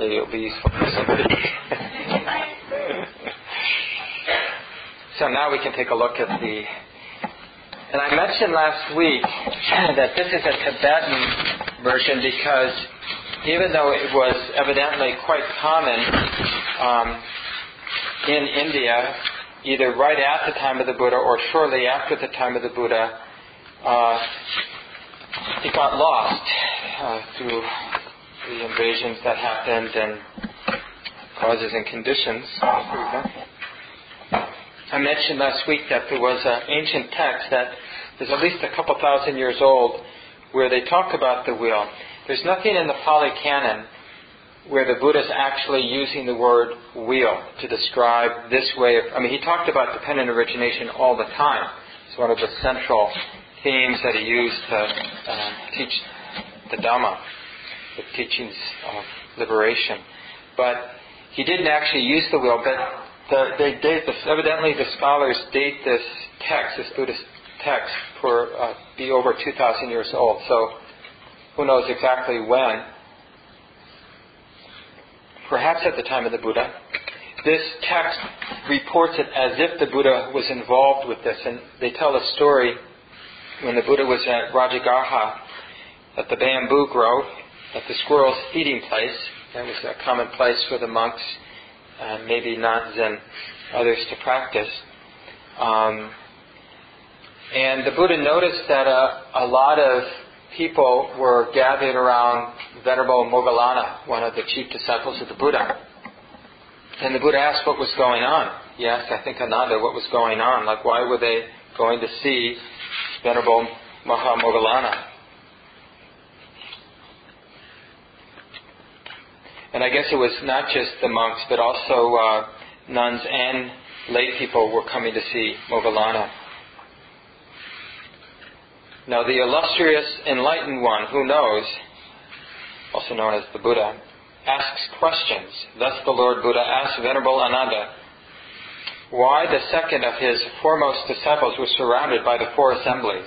maybe it'll be useful for somebody. so now we can take a look at the. And I mentioned last week that this is a Tibetan version because even though it was evidently quite common um, in India, either right at the time of the Buddha or shortly after the time of the Buddha, uh, it got lost uh, through the invasions that happened and causes and conditions. I mentioned last week that there was an ancient text that is at least a couple thousand years old where they talk about the wheel. There's nothing in the Pali Canon where the Buddha is actually using the word wheel to describe this way of. I mean, he talked about dependent origination all the time. It's one of the central themes that he used to uh, teach the Dhamma, the teachings of liberation. But he didn't actually use the wheel, but the, they date this, evidently the scholars date this text, this Buddhist text, for uh, be over 2,000 years old. So who knows exactly when perhaps at the time of the Buddha. This text reports it as if the Buddha was involved with this, and they tell a story when the Buddha was at Rajagaha, at the bamboo grove, at the squirrel's feeding place. That was a common place for the monks, and maybe nuns and others to practice. Um, and the Buddha noticed that a, a lot of people were gathered around Venerable Moggallana, one of the chief disciples of the Buddha. And the Buddha asked what was going on. He asked, I think, Ananda, what was going on. Like, why were they going to see Venerable Mahamoggallana? And I guess it was not just the monks, but also uh, nuns and lay people were coming to see Moggallana. Now, the illustrious enlightened one who knows, also known as the Buddha, asks questions. Thus, the Lord Buddha asked Venerable Ananda why the second of his foremost disciples was surrounded by the four assemblies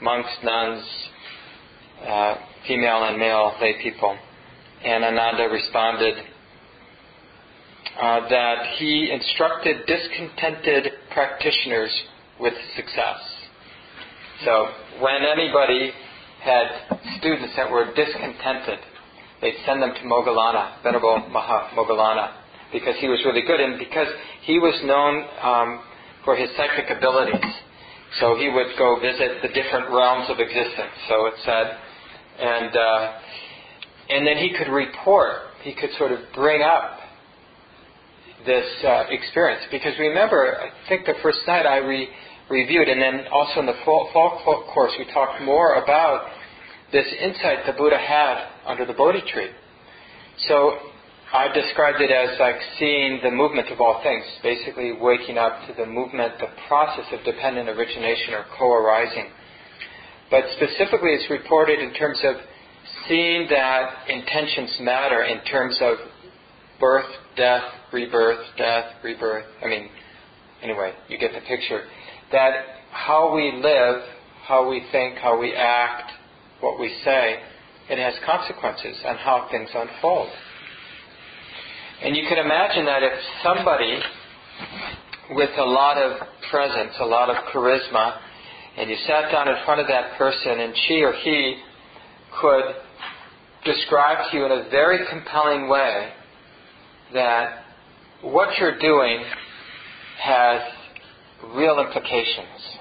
monks, nuns, uh, female and male lay people. And Ananda responded uh, that he instructed discontented practitioners with success. So when anybody had students that were discontented, they'd send them to Moggallana, Venerable Maha because he was really good and because he was known um, for his psychic abilities. So he would go visit the different realms of existence, so it said, and uh, and then he could report. He could sort of bring up this uh, experience because remember, I think the first night I re- reviewed. And then also in the fall, fall course, we talked more about this insight the Buddha had under the Bodhi tree. So I described it as like seeing the movement of all things, basically waking up to the movement, the process of dependent origination or co-arising. But specifically, it's reported in terms of seeing that intentions matter in terms of birth, death, rebirth, death, rebirth. I mean, anyway, you get the picture that how we live, how we think, how we act, what we say, it has consequences on how things unfold. And you can imagine that if somebody with a lot of presence, a lot of charisma, and you sat down in front of that person and she or he could describe to you in a very compelling way that what you're doing has real implications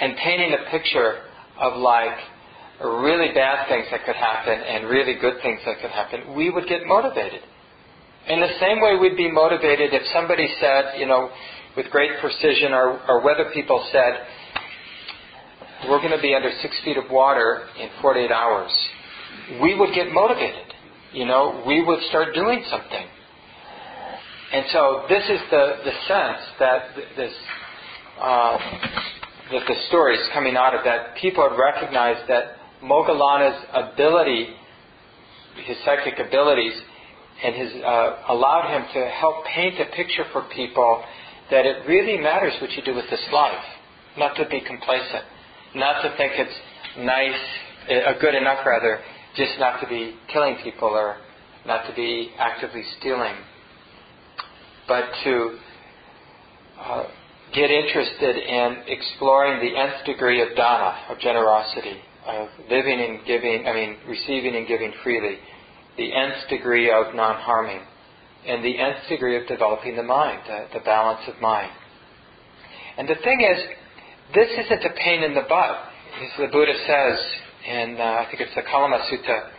and painting a picture of like really bad things that could happen and really good things that could happen, we would get motivated. In the same way, we'd be motivated if somebody said, you know, with great precision, or, or weather people said, we're going to be under six feet of water in 48 hours. We would get motivated. You know, we would start doing something. And so this is the, the sense that th- this uh, that the stories coming out of that, people have recognized that Moggallana's ability, his psychic abilities, and his uh, allowed him to help paint a picture for people that it really matters what you do with this life, not to be complacent, not to think it's nice, uh, good enough rather, just not to be killing people or not to be actively stealing, but to uh, get interested in exploring the nth degree of dana, of generosity, of living and giving, I mean, receiving and giving freely, the nth degree of non harming, and the nth degree of developing the mind, the, the balance of mind. And the thing is, this isn't a pain in the butt. As the Buddha says in, uh, I think it's the Kalama Sutta,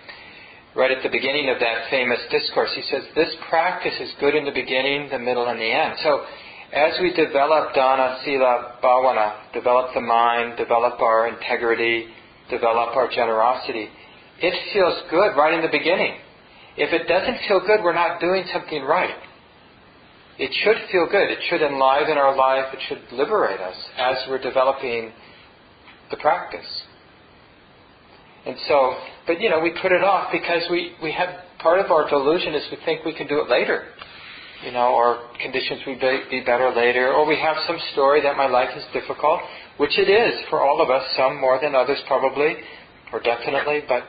right at the beginning of that famous discourse, he says, This practice is good in the beginning, the middle, and the end. So, as we develop dana, sila, bhavana, develop the mind, develop our integrity, develop our generosity, it feels good right in the beginning. If it doesn't feel good, we're not doing something right. It should feel good. It should enliven our life. It should liberate us as we're developing the practice. And so, but you know, we put it off because we, we have part of our delusion is we think we can do it later. You know, or conditions be, be better later, or we have some story that my life is difficult, which it is for all of us, some more than others probably, or definitely, but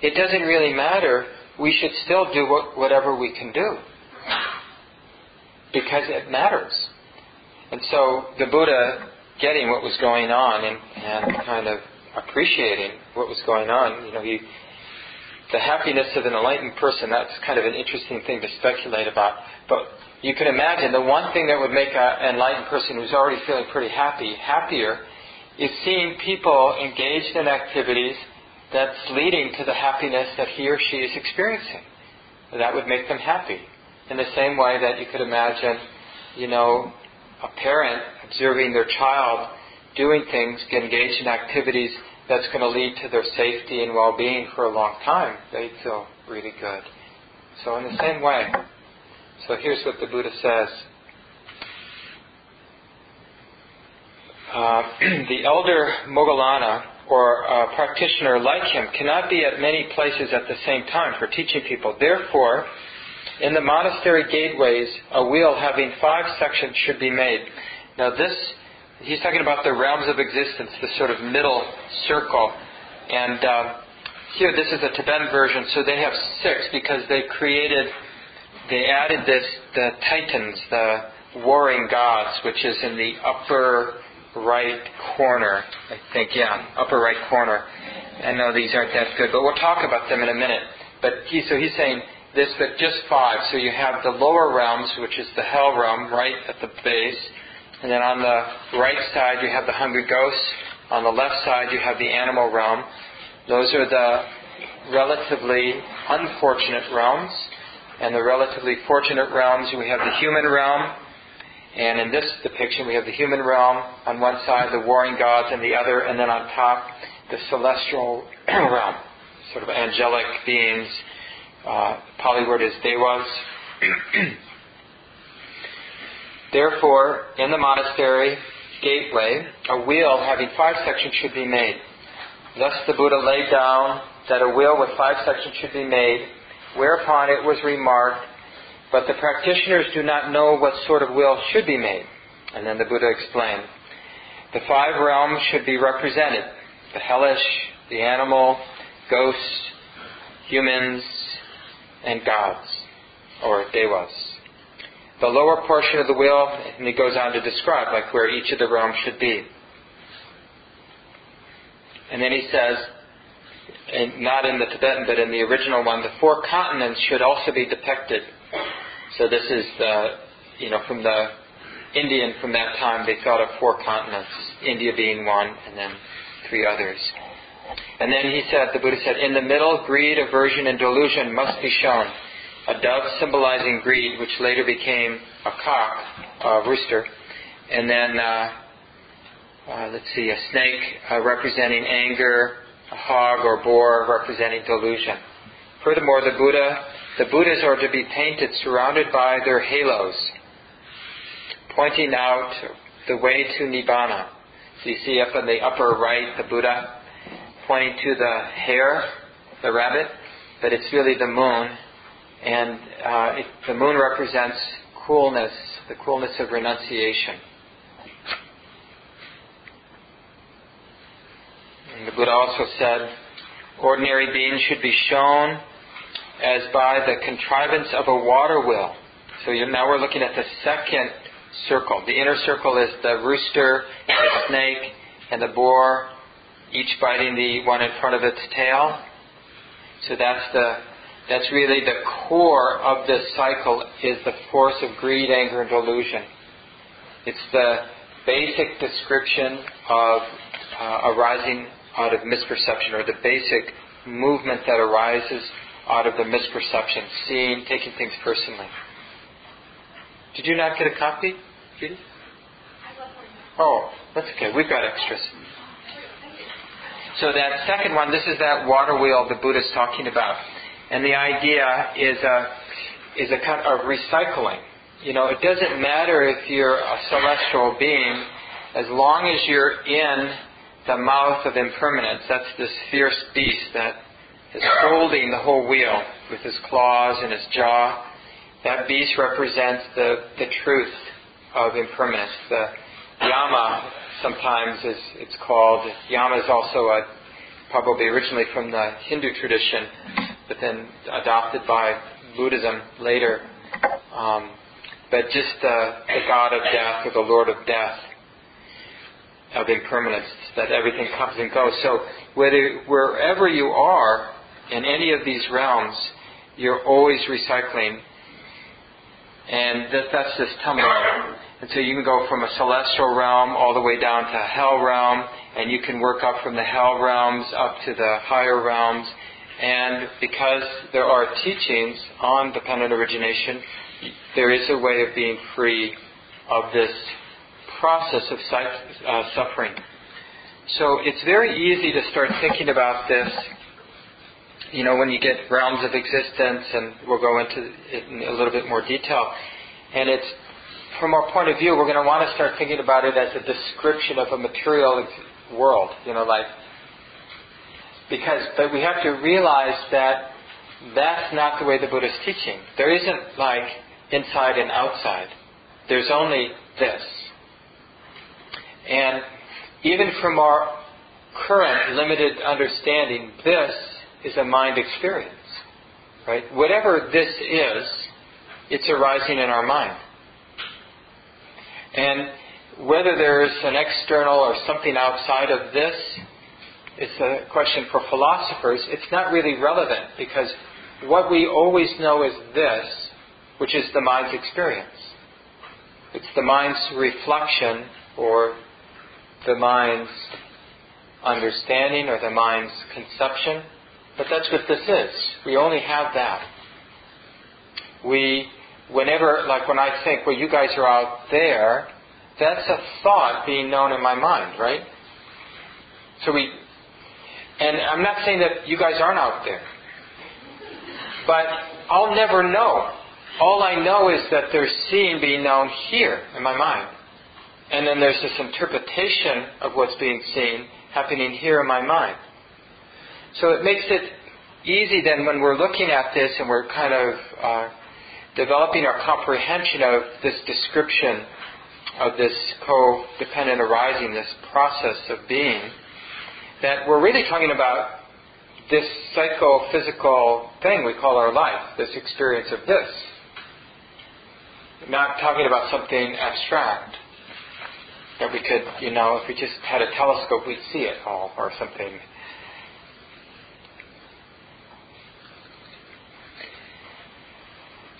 it doesn't really matter. We should still do what, whatever we can do because it matters. And so the Buddha, getting what was going on and, and kind of appreciating what was going on, you know, he, the happiness of an enlightened person, that's kind of an interesting thing to speculate about. But you can imagine the one thing that would make an enlightened person who's already feeling pretty happy happier is seeing people engaged in activities that's leading to the happiness that he or she is experiencing. That would make them happy. In the same way that you could imagine, you know, a parent observing their child doing things, engaged in activities that's going to lead to their safety and well-being for a long time, they feel really good. So in the same way, so here's what the Buddha says. Uh, the elder Moggallana, or a practitioner like him, cannot be at many places at the same time for teaching people. Therefore, in the monastery gateways, a wheel having five sections should be made. Now, this he's talking about the realms of existence, the sort of middle circle. And uh, here, this is a Tibetan version, so they have six because they created, they added this, the Titans, the warring gods, which is in the upper right corner, I think, yeah, upper right corner. I know these aren't that good, but we'll talk about them in a minute. But he, so he's saying this, but just five. So you have the lower realms, which is the hell realm, right at the base. And then on the right side, you have the hungry ghosts. On the left side, you have the animal realm. Those are the relatively unfortunate realms. And the relatively fortunate realms, we have the human realm. And in this depiction, we have the human realm on one side, the warring gods on the other, and then on top, the celestial realm, sort of angelic beings. Uh, Pali word is devas. Therefore, in the monastery gateway, a wheel having five sections should be made. Thus the Buddha laid down that a wheel with five sections should be made, whereupon it was remarked, but the practitioners do not know what sort of wheel should be made. And then the Buddha explained. The five realms should be represented the hellish, the animal, ghosts, humans, and gods, or devas the lower portion of the wheel, and he goes on to describe like where each of the realms should be. And then he says, and not in the Tibetan, but in the original one, the four continents should also be depicted. So this is you know, from the Indian from that time, they thought of four continents, India being one, and then three others. And then he said, the Buddha said, in the middle, greed, aversion, and delusion must be shown a dove symbolizing greed, which later became a cock, a rooster, and then uh, uh, let's see, a snake uh, representing anger, a hog or boar representing delusion. Furthermore, the Buddha, the Buddhas are to be painted surrounded by their halos, pointing out the way to Nibbana. So you see up in the upper right, the Buddha pointing to the hare, the rabbit, but it's really the moon and uh, it, the moon represents coolness, the coolness of renunciation. And the Buddha also said, ordinary beings should be shown as by the contrivance of a water wheel. So now we're looking at the second circle. The inner circle is the rooster, the snake, and the boar, each biting the one in front of its tail. So that's the that's really the core of this cycle is the force of greed, anger, and delusion. It's the basic description of uh, arising out of misperception, or the basic movement that arises out of the misperception, seeing, taking things personally. Did you not get a copy, Judy? Oh, that's okay. We've got extras. So that second one, this is that water wheel the Buddha's talking about. And the idea is a, is a kind of recycling. You know, it doesn't matter if you're a celestial being, as long as you're in the mouth of impermanence. That's this fierce beast that is holding the whole wheel with his claws and his jaw. That beast represents the, the truth of impermanence. The Yama sometimes is it's called. Yama is also a, probably originally from the Hindu tradition, but then adopted by Buddhism later. Um, but just uh, the god of death or the lord of death of impermanence, that everything comes and goes. So whether wherever you are in any of these realms, you're always recycling, and that, that's this tumbling. And so you can go from a celestial realm all the way down to a hell realm, and you can work up from the hell realms up to the higher realms. And because there are teachings on dependent origination, there is a way of being free of this process of uh, suffering. So it's very easy to start thinking about this, you know, when you get realms of existence, and we'll go into it in a little bit more detail. And it's, from our point of view, we're going to want to start thinking about it as a description of a material world, you know, like, because, but we have to realize that that's not the way the Buddha is teaching. There isn't like inside and outside. There's only this. And even from our current limited understanding, this is a mind experience. Right? Whatever this is, it's arising in our mind. And whether there's an external or something outside of this, it's a question for philosophers. It's not really relevant because what we always know is this, which is the mind's experience. It's the mind's reflection or the mind's understanding or the mind's conception. But that's what this is. We only have that. We, whenever, like when I think, well, you guys are out there, that's a thought being known in my mind, right? So we, and I'm not saying that you guys aren't out there, but I'll never know. All I know is that there's seeing being known here in my mind. And then there's this interpretation of what's being seen happening here in my mind. So it makes it easy then when we're looking at this and we're kind of uh, developing our comprehension of this description of this co-dependent arising, this process of being, that we're really talking about this psychophysical thing we call our life, this experience of this. Not talking about something abstract that we could, you know, if we just had a telescope, we'd see it all or something.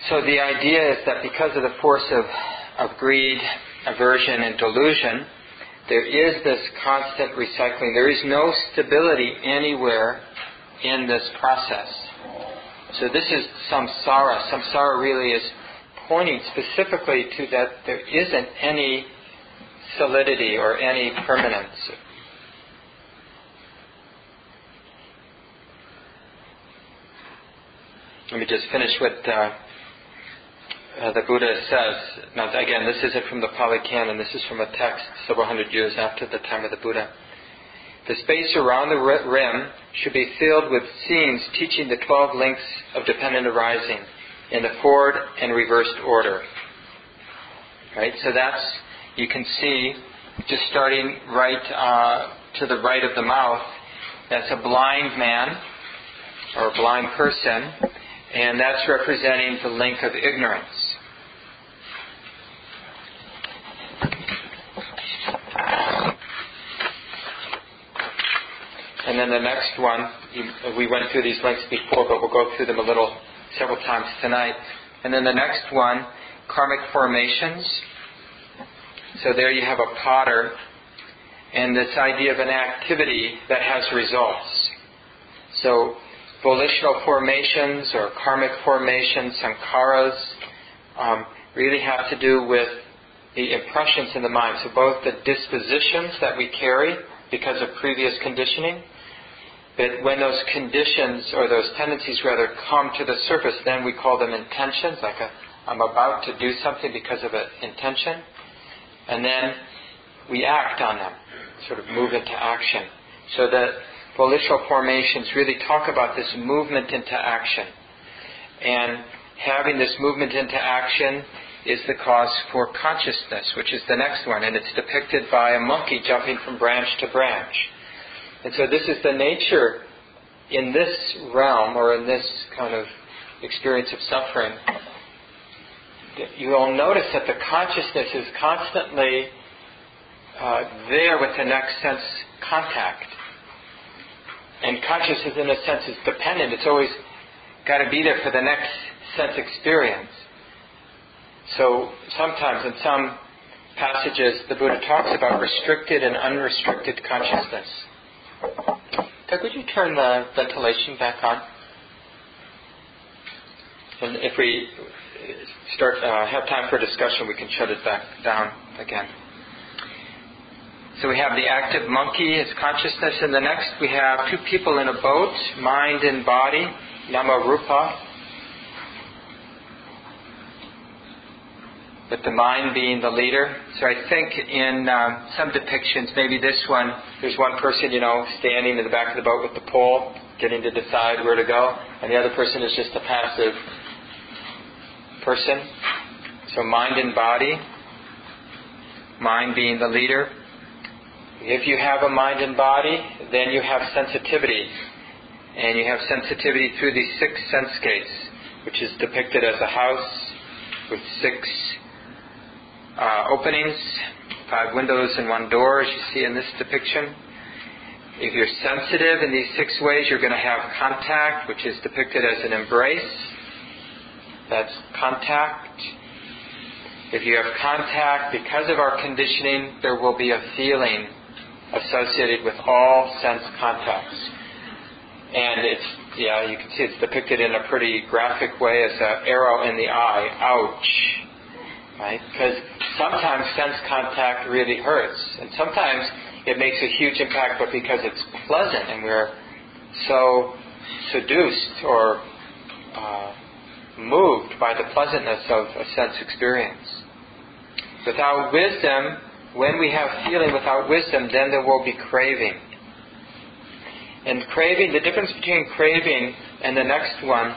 So the idea is that because of the force of, of greed, aversion, and delusion, there is this constant recycling. There is no stability anywhere in this process. So this is samsara. Samsara really is pointing specifically to that there isn't any solidity or any permanence. Let me just finish with uh, uh, the Buddha says. Now, again, this isn't from the Pali Canon. This is from a text several hundred years after the time of the Buddha. The space around the rim should be filled with scenes teaching the twelve links of dependent arising in the forward and reversed order. Right? So that's you can see just starting right uh, to the right of the mouth, that's a blind man or a blind person, and that's representing the link of ignorance. And then the next one, we went through these links before, but we'll go through them a little several times tonight. And then the next one, karmic formations. So there you have a potter and this idea of an activity that has results. So volitional formations or karmic formations, sankharas, um, really have to do with the impressions in the mind. So both the dispositions that we carry because of previous conditioning, but when those conditions or those tendencies rather come to the surface, then we call them intentions, like I'm about to do something because of an intention, and then we act on them, sort of move into action. So that volitional formations really talk about this movement into action. And having this movement into action is the cause for consciousness, which is the next one, and it's depicted by a monkey jumping from branch to branch. And so this is the nature in this realm or in this kind of experience of suffering. You'll notice that the consciousness is constantly uh, there with the next sense contact. And consciousness, in a sense, is dependent. It's always got to be there for the next sense experience. So sometimes in some passages, the Buddha talks about restricted and unrestricted consciousness. Doug, would you turn the ventilation back on? And if we start uh, have time for discussion, we can shut it back down again. So we have the active monkey as consciousness, and the next we have two people in a boat, mind and body, nama rupa. With the mind being the leader. So I think in um, some depictions, maybe this one, there's one person, you know, standing in the back of the boat with the pole, getting to decide where to go, and the other person is just a passive person. So mind and body, mind being the leader, if you have a mind and body, then you have sensitivity. And you have sensitivity through these six sense gates, which is depicted as a house with six uh, openings, five windows and one door, as you see in this depiction. If you're sensitive in these six ways, you're going to have contact, which is depicted as an embrace. That's contact. If you have contact, because of our conditioning, there will be a feeling associated with all sense contacts. And it's, yeah, you can see it's depicted in a pretty graphic way as an arrow in the eye. Ouch. Right? Because sometimes sense contact really hurts. And sometimes it makes a huge impact, but because it's pleasant and we're so seduced or uh, moved by the pleasantness of a sense experience. Without wisdom, when we have feeling without wisdom, then there will be craving. And craving, the difference between craving and the next one,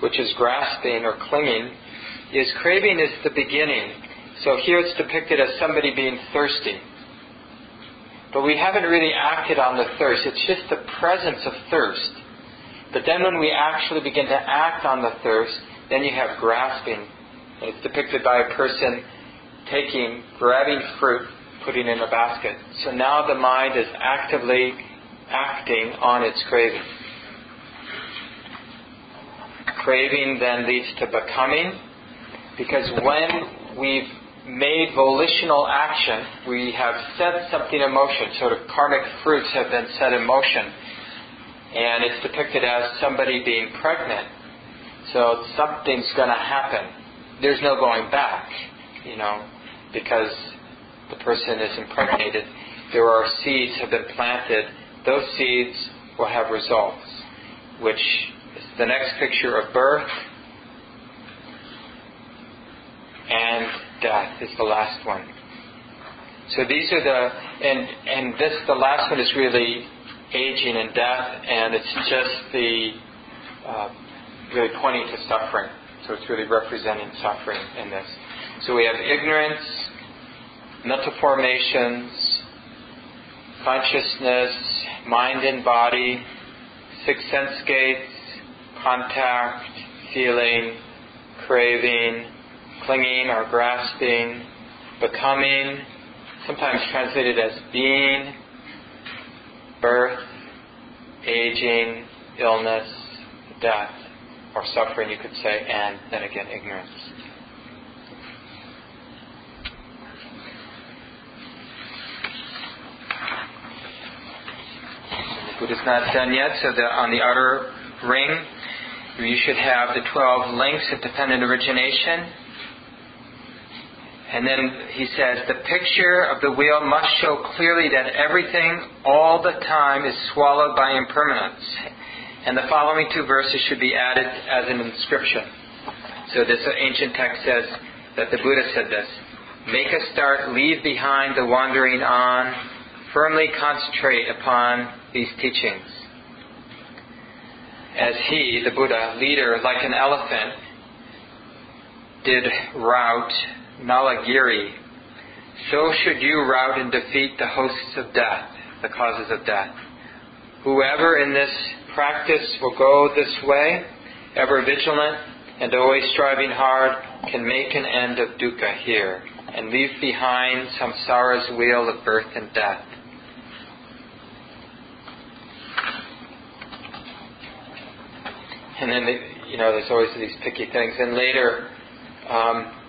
which is grasping or clinging, is craving is the beginning. So here it's depicted as somebody being thirsty. But we haven't really acted on the thirst. It's just the presence of thirst. But then when we actually begin to act on the thirst, then you have grasping. It's depicted by a person taking, grabbing fruit putting in a basket. So now the mind is actively acting on its craving. Craving then leads to becoming, because when we've made volitional action, we have set something in motion, sort of karmic fruits have been set in motion. And it's depicted as somebody being pregnant. So something's going to happen. There's no going back, you know, because the person is impregnated, there are seeds have been planted. Those seeds will have results, which is the next picture of birth and death is the last one. So these are the and and this the last one is really aging and death, and it's just the uh, really pointing to suffering. So it's really representing suffering in this. So we have ignorance, mental formations, consciousness, mind and body, six sense gates, contact, feeling, craving, clinging or grasping, becoming, sometimes translated as being, birth, aging, illness, death, or suffering, you could say, and then again, ignorance. The Buddha's not done yet, so the, on the outer ring, you should have the 12 links of dependent origination. And then he says, the picture of the wheel must show clearly that everything all the time is swallowed by impermanence. And the following two verses should be added as an inscription. So this ancient text says that the Buddha said this. Make a start, leave behind the wandering on, firmly concentrate upon these teachings. As he, the Buddha, leader, like an elephant, did rout Nalagiri, so should you rout and defeat the hosts of death, the causes of death. Whoever in this practice will go this way, ever vigilant and always striving hard, can make an end of dukkha here and leave behind samsara's wheel of birth and death. And then, you know, there's always these picky things. And later, um,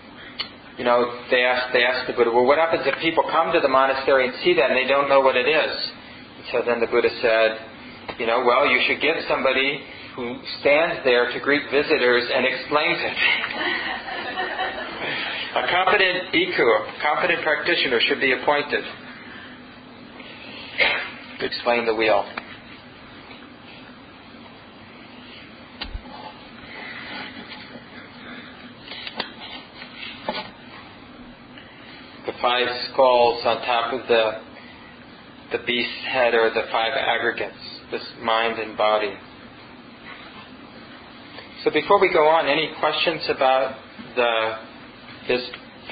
you know, they asked, they asked the Buddha, well, what happens if people come to the monastery and see that and they don't know what it is? And so then the Buddha said, you know, well, you should get somebody who stands there to greet visitors and explains it. a competent bhikkhu, a competent practitioner should be appointed to explain the wheel. the five skulls on top of the the beast's head are the five aggregates, this mind and body. So before we go on, any questions about the this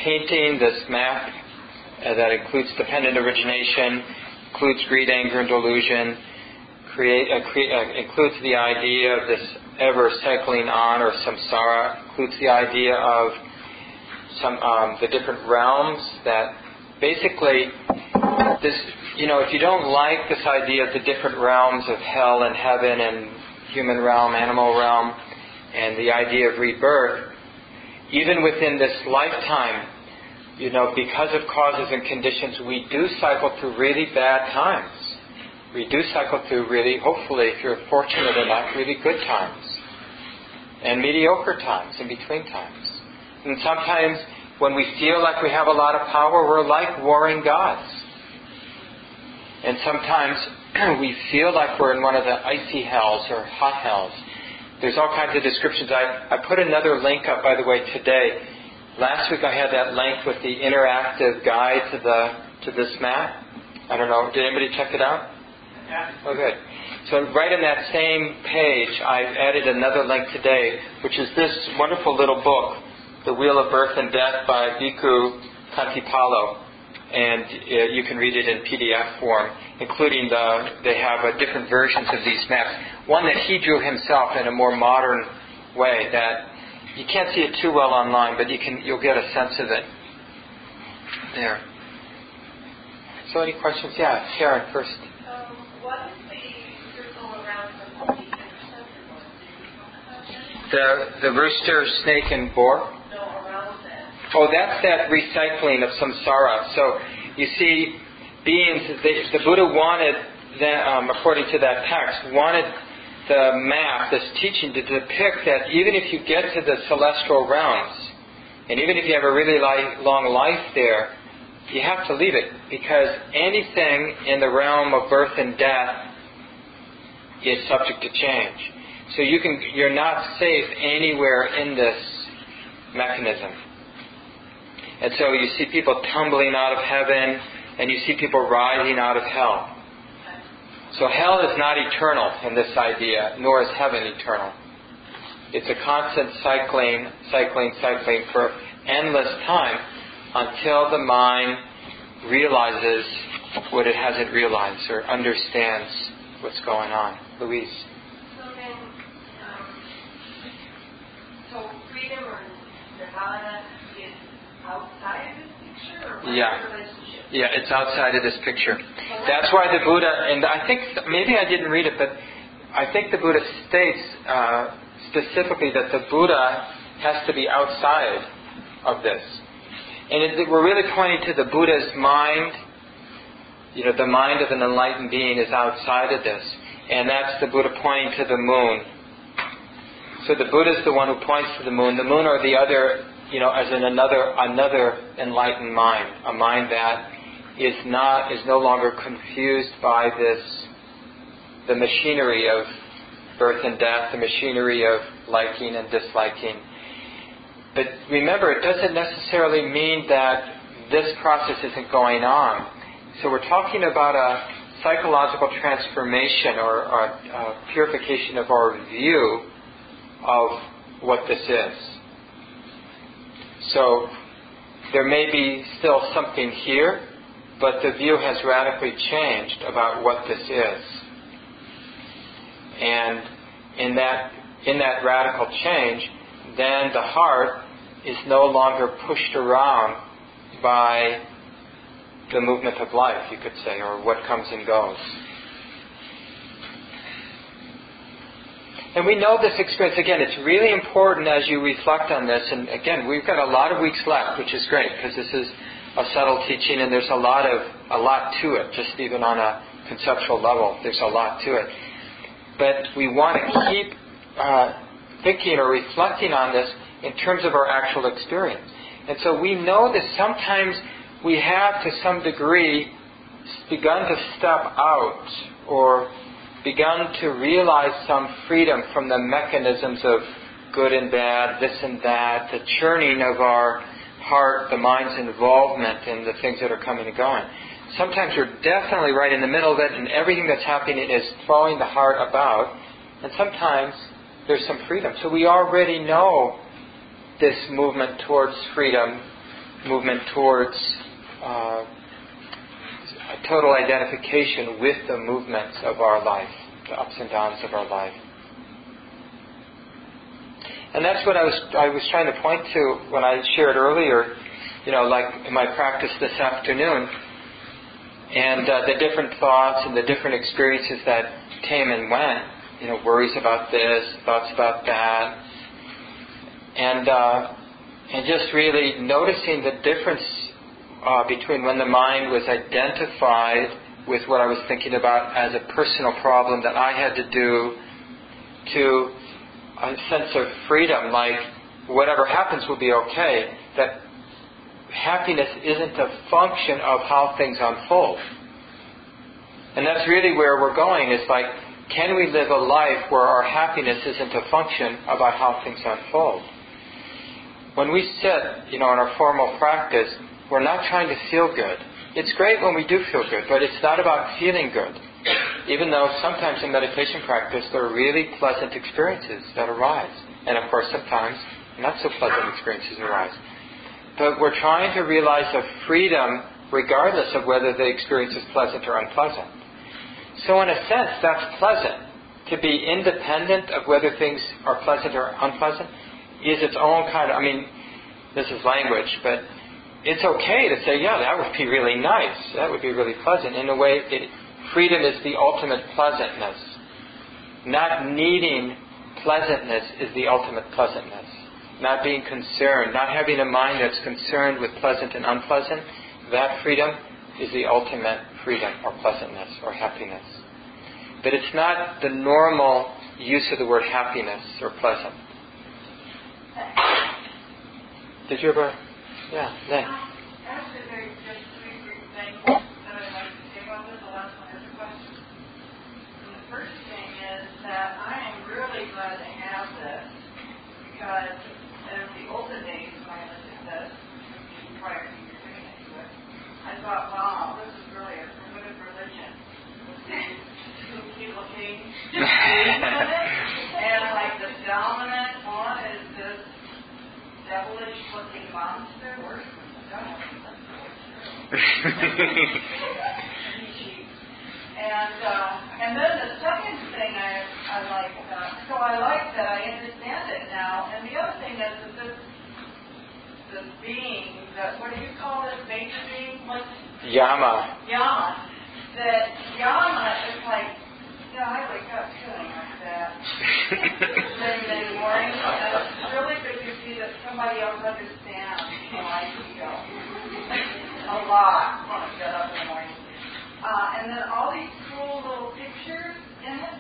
painting, this map uh, that includes dependent origination, includes greed, anger, and delusion, create, uh, uh, includes the idea of this ever cycling on or samsara, includes the idea of some um, the different realms that basically this you know if you don't like this idea of the different realms of hell and heaven and human realm, animal realm, and the idea of rebirth, even within this lifetime, you know, because of causes and conditions, we do cycle through really bad times. We do cycle through really, hopefully, if you're fortunate enough, really good times. And mediocre times, in between times. And sometimes when we feel like we have a lot of power, we're like warring gods. And sometimes we feel like we're in one of the icy hells or hot hells. There's all kinds of descriptions. I, I put another link up, by the way, today. Last week I had that link with the interactive guide to the to this map. I don't know. Did anybody check it out? Yeah. Oh, good. So right in that same page, I've added another link today, which is this wonderful little book the Wheel of Birth and Death by Bhikkhu Khantipalo. And uh, you can read it in PDF form, including the, they have uh, different versions of these maps. One that he drew himself in a more modern way that you can't see it too well online, but you can, you'll get a sense of it there. So any questions? Yeah, Sharon first. Um, what is the circle around the The, the rooster, snake, and boar? Oh, that's that recycling of samsara. So you see, beings, the, the Buddha wanted, that, um, according to that text, wanted the map, this teaching, to depict that even if you get to the celestial realms, and even if you have a really li- long life there, you have to leave it because anything in the realm of birth and death is subject to change. So you can, you're not safe anywhere in this mechanism. And so you see people tumbling out of heaven, and you see people rising out of hell. So hell is not eternal in this idea, nor is heaven eternal. It's a constant cycling, cycling, cycling for endless time until the mind realizes what it hasn't realized or understands what's going on. Louise. So then, um, nirvana is outside of this picture, or Yeah. relationship? Yeah, it's outside of this picture. That's why the Buddha, and I think maybe I didn't read it, but I think the Buddha states uh, specifically that the Buddha has to be outside of this. And it, we're really pointing to the Buddha's mind. You know, the mind of an enlightened being is outside of this. And that's the Buddha pointing to the moon. So the Buddha is the one who points to the moon. The moon or the other, you know, as in another another enlightened mind, a mind that is not is no longer confused by this the machinery of birth and death, the machinery of liking and disliking. But remember, it doesn't necessarily mean that this process isn't going on. So we're talking about a psychological transformation or, or a purification of our view of what this is. So there may be still something here, but the view has radically changed about what this is. And in that, in that radical change, then the heart is no longer pushed around by the movement of life, you could say, or what comes and goes. And we know this experience. Again, it's really important as you reflect on this. And again, we've got a lot of weeks left, which is great because this is a subtle teaching, and there's a lot of a lot to it. Just even on a conceptual level, there's a lot to it. But we want to keep uh, thinking or reflecting on this in terms of our actual experience. And so we know that sometimes we have, to some degree, begun to step out or begun to realize some freedom from the mechanisms of good and bad, this and that, the churning of our heart, the mind's involvement in the things that are coming and going. Sometimes you're definitely right in the middle of it, and everything that's happening is throwing the heart about. And sometimes there's some freedom. So we already know this movement towards freedom, movement towards uh, a total identification with the movements of our life, the ups and downs of our life. And that's what I was I was trying to point to when I shared earlier, you know, like in my practice this afternoon, and uh, the different thoughts and the different experiences that came and went. You know, worries about this, thoughts about that, and uh, and just really noticing the difference uh, between when the mind was identified with what I was thinking about as a personal problem that I had to do to a sense of freedom, like whatever happens will be okay, that happiness isn't a function of how things unfold. And that's really where we're going, is like, can we live a life where our happiness isn't a function about how things unfold? When we sit, you know, in our formal practice, we're not trying to feel good. It's great when we do feel good, but it's not about feeling good. Even though sometimes in meditation practice there are really pleasant experiences that arise. And of course sometimes not so pleasant experiences arise. But we're trying to realize a freedom regardless of whether the experience is pleasant or unpleasant. So in a sense that's pleasant. To be independent of whether things are pleasant or unpleasant is its own kind of, I mean, this is language, but it's okay to say, yeah, that would be really nice. That would be really pleasant. In a way, it, freedom is the ultimate pleasantness. Not needing pleasantness is the ultimate pleasantness. Not being concerned, not having a mind that's concerned with pleasant and unpleasant, that freedom is the ultimate freedom or pleasantness or happiness. But it's not the normal use of the word happiness or pleasant. Did you ever? Yeah, Lynn. Actually, there's just three things that I'd like to say about this. The last one is the first thing is that I am really glad to have this because in the olden days I looked at this, prior to you bringing it to us, I thought, wow, this is really a primitive religion. Spooky looking. and like the dominant devilish looking monster, worse than the devil. and uh, and then the second thing I I like uh, so I like that I understand it now. And the other thing is that this this being that, what do you call this major being? What's Yama. Yama. That Yama is like, you know, I wake up feeling like that. many, many mornings. And it's really good to see that somebody else understands how I feel. A lot when I get up in the morning. Uh, and then all these cool little pictures in it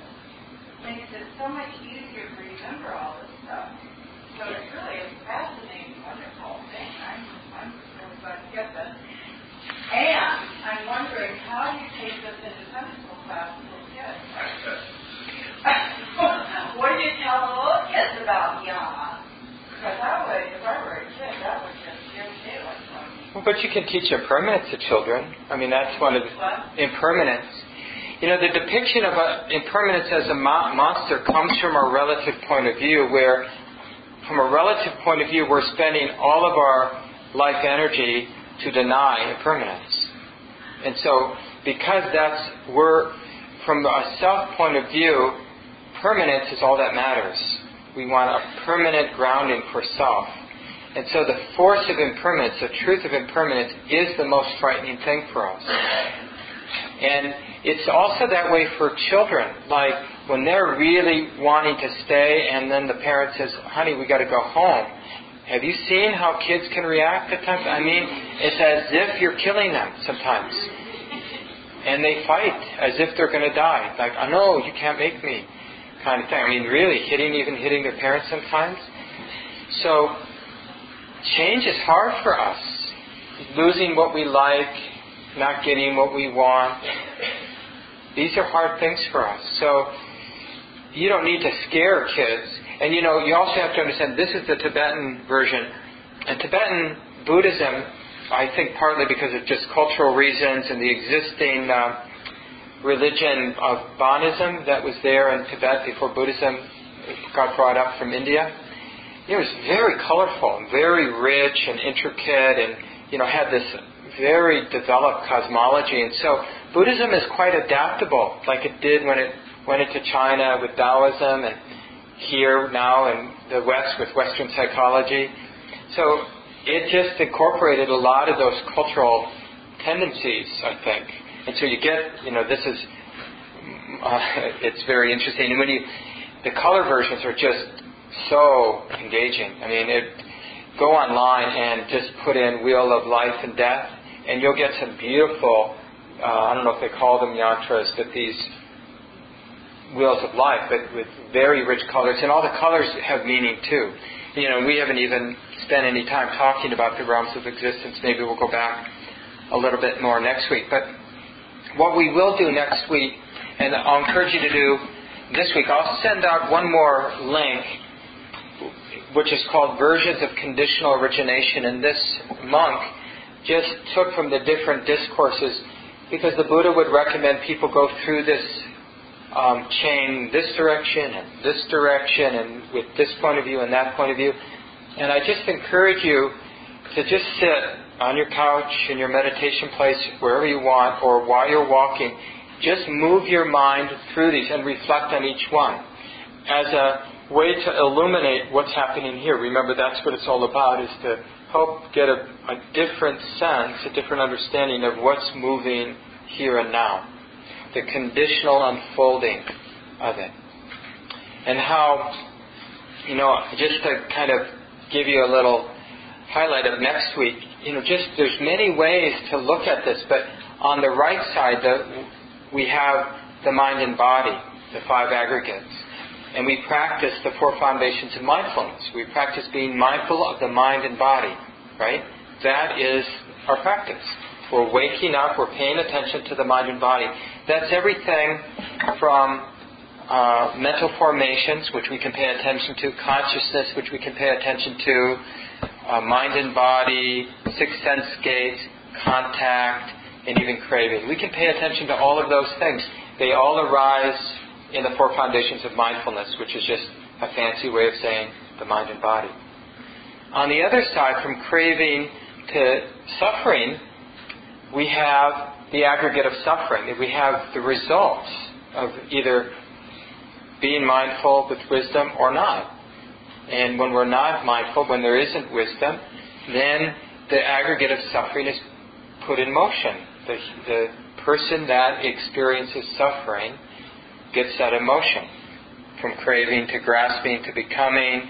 makes it so much easier to remember all this stuff. So it's really a fascinating, wonderful thing. I'm, I'm really glad to get this. And I'm wondering how you take this into Sunday school class with little kids. what do you tell the little kids about Yama? Because I would, if I were a kid, that would just scare the daylights out of me. Well, but you can teach impermanence to children. I mean, that's one of the What? impermanence. You know, the depiction of a, impermanence as a mo- monster comes from a relative point of view, where, from a relative point of view, we're spending all of our life energy to deny impermanence. And so, because that's we're from a self point of view, permanence is all that matters. We want a permanent grounding for self. And so the force of impermanence, the truth of impermanence, is the most frightening thing for us. And it's also that way for children. Like when they're really wanting to stay, and then the parent says, "Honey, we got to go home." Have you seen how kids can react at times? I mean, it's as if you're killing them sometimes, and they fight as if they're going to die. Like, "Oh no, you can't make me," kind of thing. I mean, really hitting, even hitting their parents sometimes. So change is hard for us. Losing what we like, not getting what we want. These are hard things for us. So you don't need to scare kids. And you know, you also have to understand this is the Tibetan version. And Tibetan Buddhism, I think partly because of just cultural reasons and the existing uh, religion of Bonism that was there in Tibet before Buddhism got brought up from India. It was very colorful and very rich and intricate and, you know, had this very developed cosmology. And so Buddhism is quite adaptable, like it did when it went into China with Taoism and here now in the West with Western psychology. So it just incorporated a lot of those cultural tendencies, I think. And so you get, you know, this is, uh, it's very interesting. And when you, the color versions are just so engaging. I mean, it, go online and just put in Wheel of Life and Death, and you'll get some beautiful, uh, I don't know if they call them yantras, but these wheels of life, but with very rich colors. And all the colors have meaning too. You know, we haven't even spent any time talking about the realms of existence. Maybe we'll go back a little bit more next week. But what we will do next week, and I'll encourage you to do this week, I'll send out one more link which is called Versions of Conditional Origination. And this monk just took from the different discourses because the Buddha would recommend people go through this um, chain this direction and this direction and with this point of view and that point of view. And I just encourage you to just sit on your couch in your meditation place, wherever you want, or while you're walking. Just move your mind through these and reflect on each one as a way to illuminate what's happening here. Remember, that's what it's all about, is to help get a, a different sense, a different understanding of what's moving here and now. The conditional unfolding of it. And how, you know, just to kind of give you a little highlight of next week, you know, just there's many ways to look at this, but on the right side, the, we have the mind and body, the five aggregates. And we practice the four foundations of mindfulness. We practice being mindful of the mind and body, right? That is our practice. We're waking up, we're paying attention to the mind and body. That's everything from uh, mental formations, which we can pay attention to, consciousness, which we can pay attention to, uh, mind and body, six sense gates, contact, and even craving. We can pay attention to all of those things. They all arise in the four foundations of mindfulness, which is just a fancy way of saying the mind and body. On the other side, from craving to suffering, we have the aggregate of suffering. We have the results of either being mindful with wisdom or not. And when we're not mindful, when there isn't wisdom, then the aggregate of suffering is put in motion. The, the person that experiences suffering gets that emotion from craving to grasping to becoming,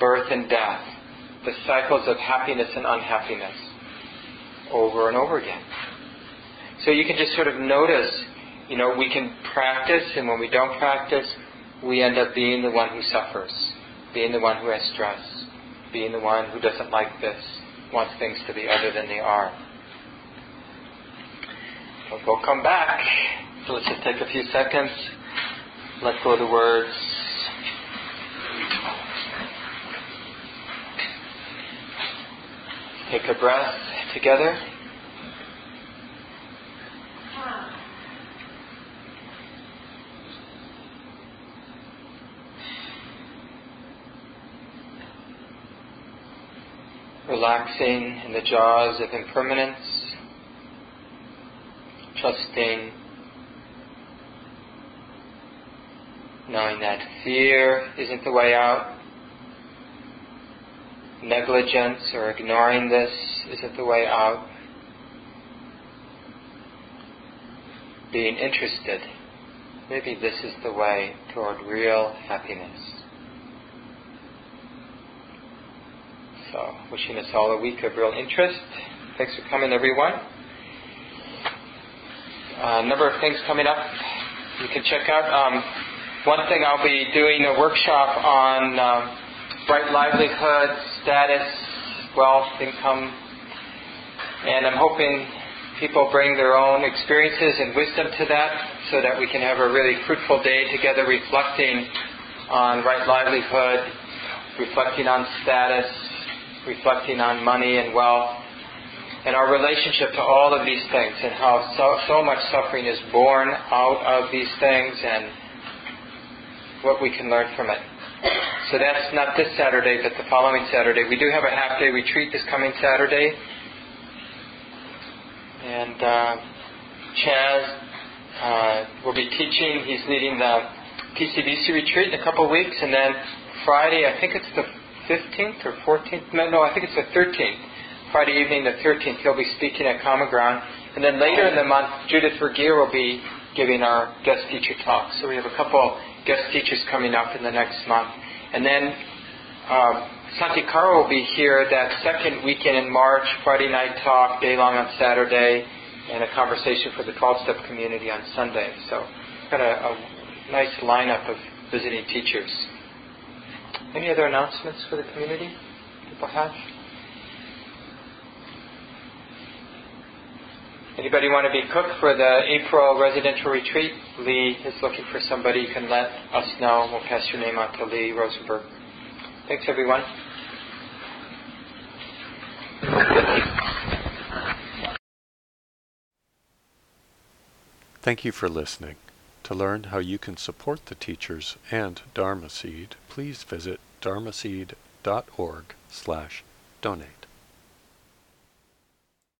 birth and death, the cycles of happiness and unhappiness over and over again. So you can just sort of notice, you know, we can practice, and when we don't practice, we end up being the one who suffers, being the one who has stress, being the one who doesn't like this, wants things to be other than they are. But we'll come back. So let's just take a few seconds, let go of the words. Take a breath together. Relaxing in the jaws of impermanence, trusting, knowing that fear isn't the way out, negligence or ignoring this isn't the way out. Being interested, maybe this is the way toward real happiness. So, wishing us all a week of real interest. Thanks for coming, everyone. A number of things coming up you can check out. Um, one thing I'll be doing a workshop on um, right livelihood, status, wealth, income, and I'm hoping people bring their own experiences and wisdom to that so that we can have a really fruitful day together reflecting on right livelihood, reflecting on status, reflecting on money and wealth, and our relationship to all of these things and how so, so much suffering is born out of these things. And what we can learn from it. So that's not this Saturday, but the following Saturday. We do have a half day retreat this coming Saturday. And uh, Chaz uh, will be teaching. He's leading the PCBC retreat in a couple of weeks. And then Friday, I think it's the 15th or 14th. No, I think it's the 13th. Friday evening, the 13th, he'll be speaking at Common Ground. And then later in the month, Judith Vergeer will be giving our guest teacher talk. So we have a couple guest teachers coming up in the next month. And then um, Santikaro will be here that second weekend in March, Friday night talk, day long on Saturday, and a conversation for the 12 step community on Sunday. So, got a, a nice lineup of visiting teachers. Any other announcements for the community people have? Anybody want to be cook for the April residential retreat? Lee is looking for somebody. You can let us know. We'll pass your name out to Lee Rosenberg. Thanks, everyone. Thank you for listening. To learn how you can support the teachers and Dharma Seed, please visit dharmaseed.org slash donate.